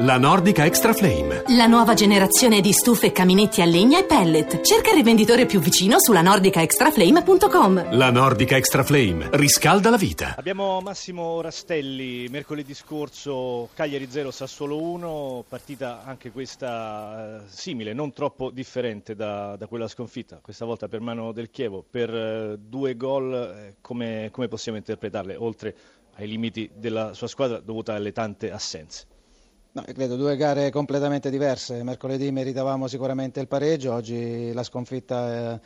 La Nordica Extra Flame. La nuova generazione di stufe, caminetti a legna e pellet. Cerca il rivenditore più vicino sulla nordicaextraflame.com. La Nordica Extra Flame riscalda la vita. Abbiamo Massimo Rastelli, mercoledì scorso Cagliari 0, Sassuolo 1, partita anche questa eh, simile, non troppo differente da, da, quella sconfitta, questa volta per mano del Chievo. Per eh, due gol, eh, come, come possiamo interpretarle, oltre ai limiti della sua squadra dovuta alle tante assenze? No, credo due gare completamente diverse. Mercoledì meritavamo sicuramente il pareggio, oggi la sconfitta è,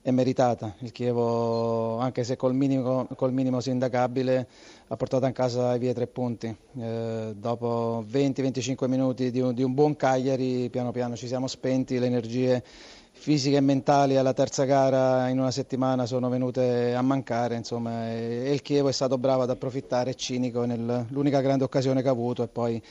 è meritata. Il Chievo, anche se col minimo, col minimo, sindacabile, ha portato a casa via tre punti. Eh, dopo 20-25 minuti di un, di un buon Cagliari, piano piano ci siamo spenti, le energie fisiche e mentali alla terza gara in una settimana sono venute a mancare insomma, e, il Chievo è stato bravo ad approfittare, cinico nell'unica grande occasione che ha avuto e poi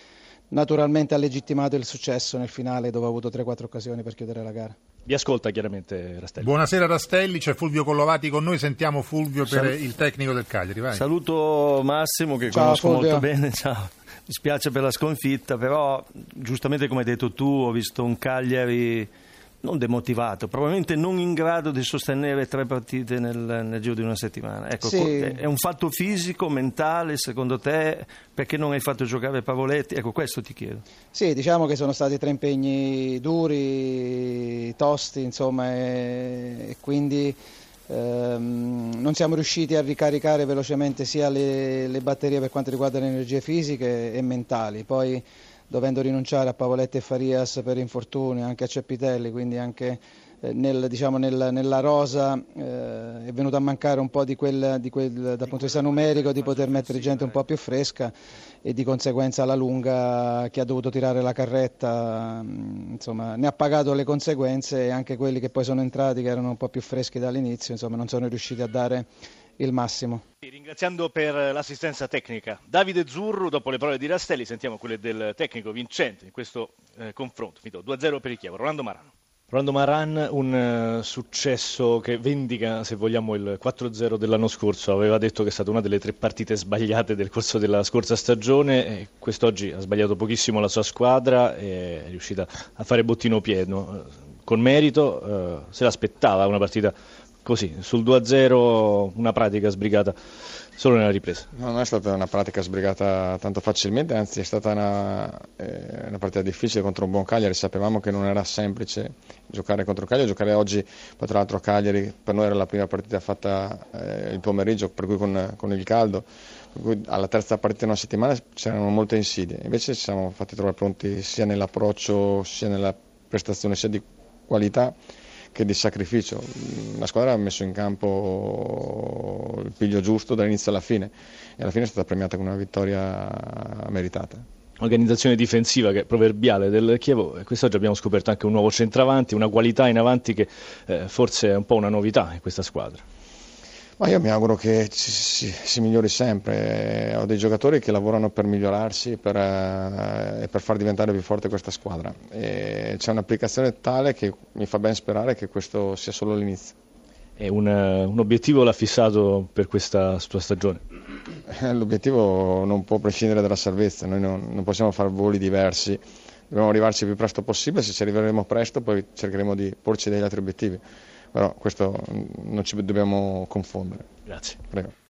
naturalmente ha legittimato il successo nel finale dove ha avuto 3-4 occasioni per chiudere la gara. Vi ascolta chiaramente Rastelli. Buonasera Rastelli, c'è Fulvio Collovati con noi, sentiamo Fulvio per Sal- il tecnico del Cagliari. Vai. Saluto Massimo che Ciao, conosco Fulvio. molto bene, ciao. Mi spiace per la sconfitta, però giustamente come hai detto tu ho visto un Cagliari non demotivato, probabilmente non in grado di sostenere tre partite nel, nel giro di una settimana. Ecco, sì. è un fatto fisico, mentale, secondo te? Perché non hai fatto giocare Pavoletti? Ecco, questo ti chiedo. Sì, diciamo che sono stati tre impegni duri, tosti, insomma, e, e quindi ehm, non siamo riusciti a ricaricare velocemente sia le, le batterie per quanto riguarda le energie fisiche e mentali. Poi dovendo rinunciare a Pavoletti e Farias per infortuni, anche a Ceppitelli, quindi anche eh, nel, diciamo, nel, nella rosa eh, è venuto a mancare un po' di quel, di quel, dal punto di vista numerico di poter mettere gente un po' più fresca e di conseguenza alla lunga chi ha dovuto tirare la carretta insomma, ne ha pagato le conseguenze e anche quelli che poi sono entrati che erano un po' più freschi dall'inizio insomma, non sono riusciti a dare il massimo. Ringraziando per l'assistenza tecnica Davide Zurru, dopo le parole di Rastelli sentiamo quelle del tecnico vincente in questo eh, confronto. 2-0 per il Chievo, Rolando Maran. Rolando Maran, un uh, successo che vendica, se vogliamo, il 4-0 dell'anno scorso. Aveva detto che è stata una delle tre partite sbagliate del corso della scorsa stagione. E quest'oggi ha sbagliato pochissimo la sua squadra e è riuscita a fare bottino pieno. Con merito, uh, se l'aspettava una partita così, sul 2-0 una pratica sbrigata solo nella ripresa. No, non è stata una pratica sbrigata tanto facilmente, anzi è stata una, eh, una, partita difficile contro un buon Cagliari, sapevamo che non era semplice giocare contro Cagliari, giocare oggi, poi tra l'altro Cagliari per noi era la prima partita fatta eh, il pomeriggio, per cui con, con il caldo, alla terza partita in una settimana c'erano molte insidie, invece ci siamo fatti trovare pronti sia nell'approccio sia nella prestazione sia di qualità che di sacrificio. La squadra ha messo in campo il piglio giusto dall'inizio alla fine e alla fine è stata premiata con una vittoria meritata. Organizzazione difensiva che è proverbiale del Chievo e quest'oggi abbiamo scoperto anche un nuovo centravanti, una qualità in avanti che eh, forse è un po' una novità in questa squadra. Ma io mi auguro che si, si, si, migliori sempre, ho dei giocatori che lavorano per migliorarsi per, eh, e per far diventare più forte questa squadra e c'è un'applicazione tale che mi fa ben sperare che questo sia solo l'inizio. E un, un obiettivo l'ha fissato per questa sua stagione? Eh, l'obiettivo non può prescindere dalla salvezza, noi non, non possiamo fare voli diversi, dobbiamo arrivarci il più presto possibile, se ci arriveremo presto poi cercheremo di porci degli altri obiettivi però questo non ci dobbiamo confondere. Grazie. Prego.